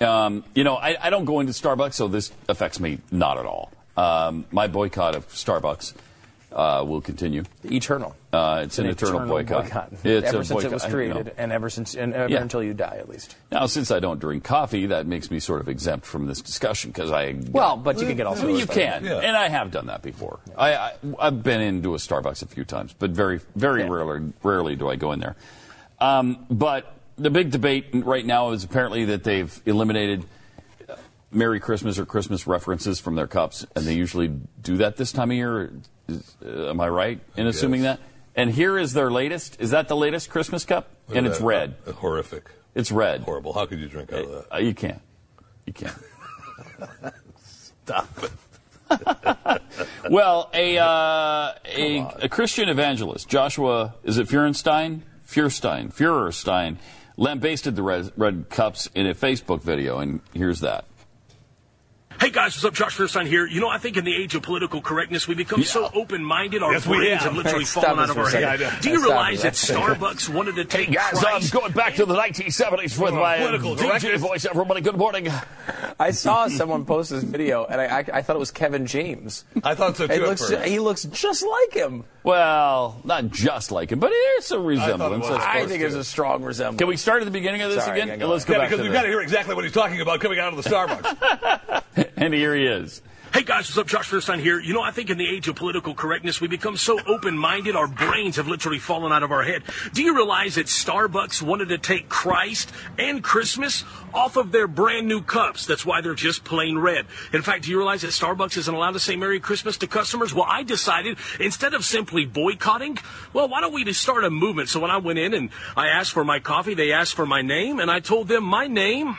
Um, you know, I, I, don't go into Starbucks, so this affects me not at all. Um, my boycott of Starbucks uh, will continue. Eternal. Uh, it's, an, an, eternal, eternal boycott. boycott. It's ever since boycott. it was created, and ever since, and ever yeah. until you die, at least. Now, since I don't drink coffee, that makes me sort of exempt from this discussion because I. Well, but you can get all. I mean, you can, yeah. and I have done that before. Yeah. I, I have been into a Starbucks a few times, but very very rarely rarely do I go in there. Um, but the big debate right now is apparently that they've eliminated Merry Christmas or Christmas references from their cups, and they usually do that this time of year. Is, uh, am I right in assuming that? And here is their latest. Is that the latest Christmas cup? Look and it's red. Uh, horrific. It's red. Horrible. How could you drink out of that? Uh, you can't. You can't. Stop it. well, a, uh, a, a Christian evangelist, Joshua, is it Feuerstein? Feuerstein. Feuerstein lambasted the red, red cups in a Facebook video, and here's that. Hey guys, what's up? Josh Feuerstein here. You know, I think in the age of political correctness, we become yeah. so open-minded, our yes, brains have literally fallen out of our head. Do you realize that Starbucks wanted to take hey guys, Christ I'm going back to the 1970s with my political DJ voice. Everybody, good morning. I saw someone post this video, and I, I, I thought it was Kevin James. I thought so too. Looks, he looks just like him. Well, not just like him, but there's a resemblance. I, I think there's a strong resemblance. Can we start at the beginning of this Sorry, again? Go Let's go yeah, back because we've got to hear exactly what he's talking about coming out of the Starbucks. and here he is. Hey guys, what's up? Josh Feuerstein here. You know, I think in the age of political correctness, we become so open-minded, our brains have literally fallen out of our head. Do you realize that Starbucks wanted to take Christ and Christmas off of their brand new cups? That's why they're just plain red. In fact, do you realize that Starbucks isn't allowed to say Merry Christmas to customers? Well, I decided instead of simply boycotting, well, why don't we just start a movement? So when I went in and I asked for my coffee, they asked for my name, and I told them my name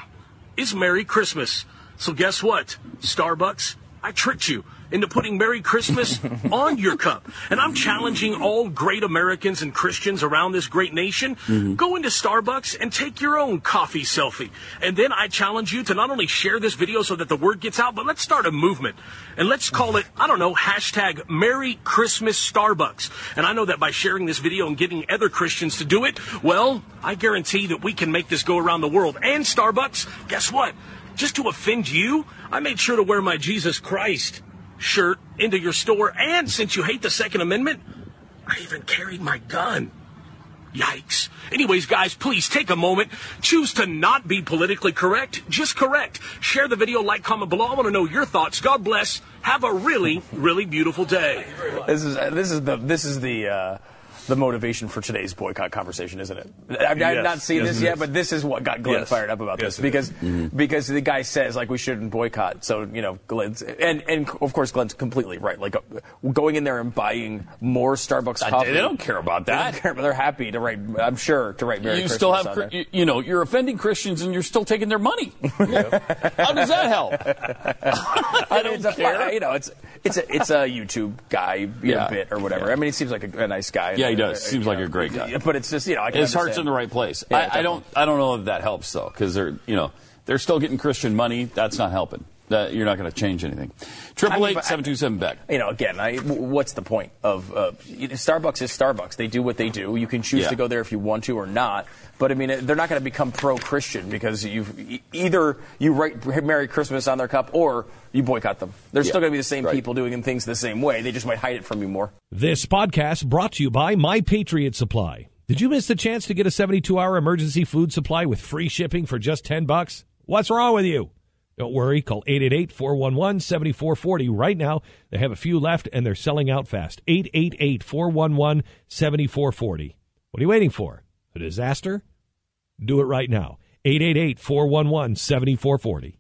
is Merry Christmas. So guess what? Starbucks I tricked you into putting Merry Christmas on your cup. And I'm challenging all great Americans and Christians around this great nation. Mm-hmm. Go into Starbucks and take your own coffee selfie. And then I challenge you to not only share this video so that the word gets out, but let's start a movement. And let's call it, I don't know, hashtag Merry Christmas Starbucks. And I know that by sharing this video and getting other Christians to do it, well, I guarantee that we can make this go around the world. And Starbucks, guess what? Just to offend you, I made sure to wear my Jesus Christ shirt into your store. And since you hate the Second Amendment, I even carried my gun. Yikes. Anyways, guys, please take a moment. Choose to not be politically correct. Just correct. Share the video, like, comment below. I want to know your thoughts. God bless. Have a really, really beautiful day. This is this is the this is the uh, the motivation for today's boycott conversation, isn't it? I've, yes. I've not seen yes, this yet, but this is what got Glenn yes. fired up about this because mm-hmm. because the guy says like we shouldn't boycott. So you know, Glenn's and and of course Glenn's completely right. Like uh, going in there and buying more Starbucks coffee. They don't care about that. They don't care, but they're happy to write. I'm sure to write Merry you Christmas still have you, you, know you're offending Christians and you're still taking their money. How does that help? I don't it's care. A, you know, it's it's a it's a YouTube guy yeah. bit or whatever. Yeah. I mean, he seems like a, a nice guy. Yeah, does. Seems like a great guy. But it's just you know, I his heart's in the right place. Yeah, I, I, don't I don't know if that helps though, because they're you know they're still getting Christian money. That's not helping. That you're not going to change anything. Triple eight seven two seven BECK. You know, again, I, what's the point of uh, Starbucks? Is Starbucks? They do what they do. You can choose yeah. to go there if you want to or not. But I mean, they're not going to become pro-Christian because you either you write "Merry Christmas" on their cup or you boycott them. They're yeah. still going to be the same right. people doing things the same way. They just might hide it from you more. This podcast brought to you by My Patriot Supply. Did you miss the chance to get a 72-hour emergency food supply with free shipping for just 10 bucks? What's wrong with you? Don't worry, call 888-411-7440 right now. They have a few left and they're selling out fast. 888-411-7440. What are you waiting for? A disaster? Do it right now. 888-411-7440.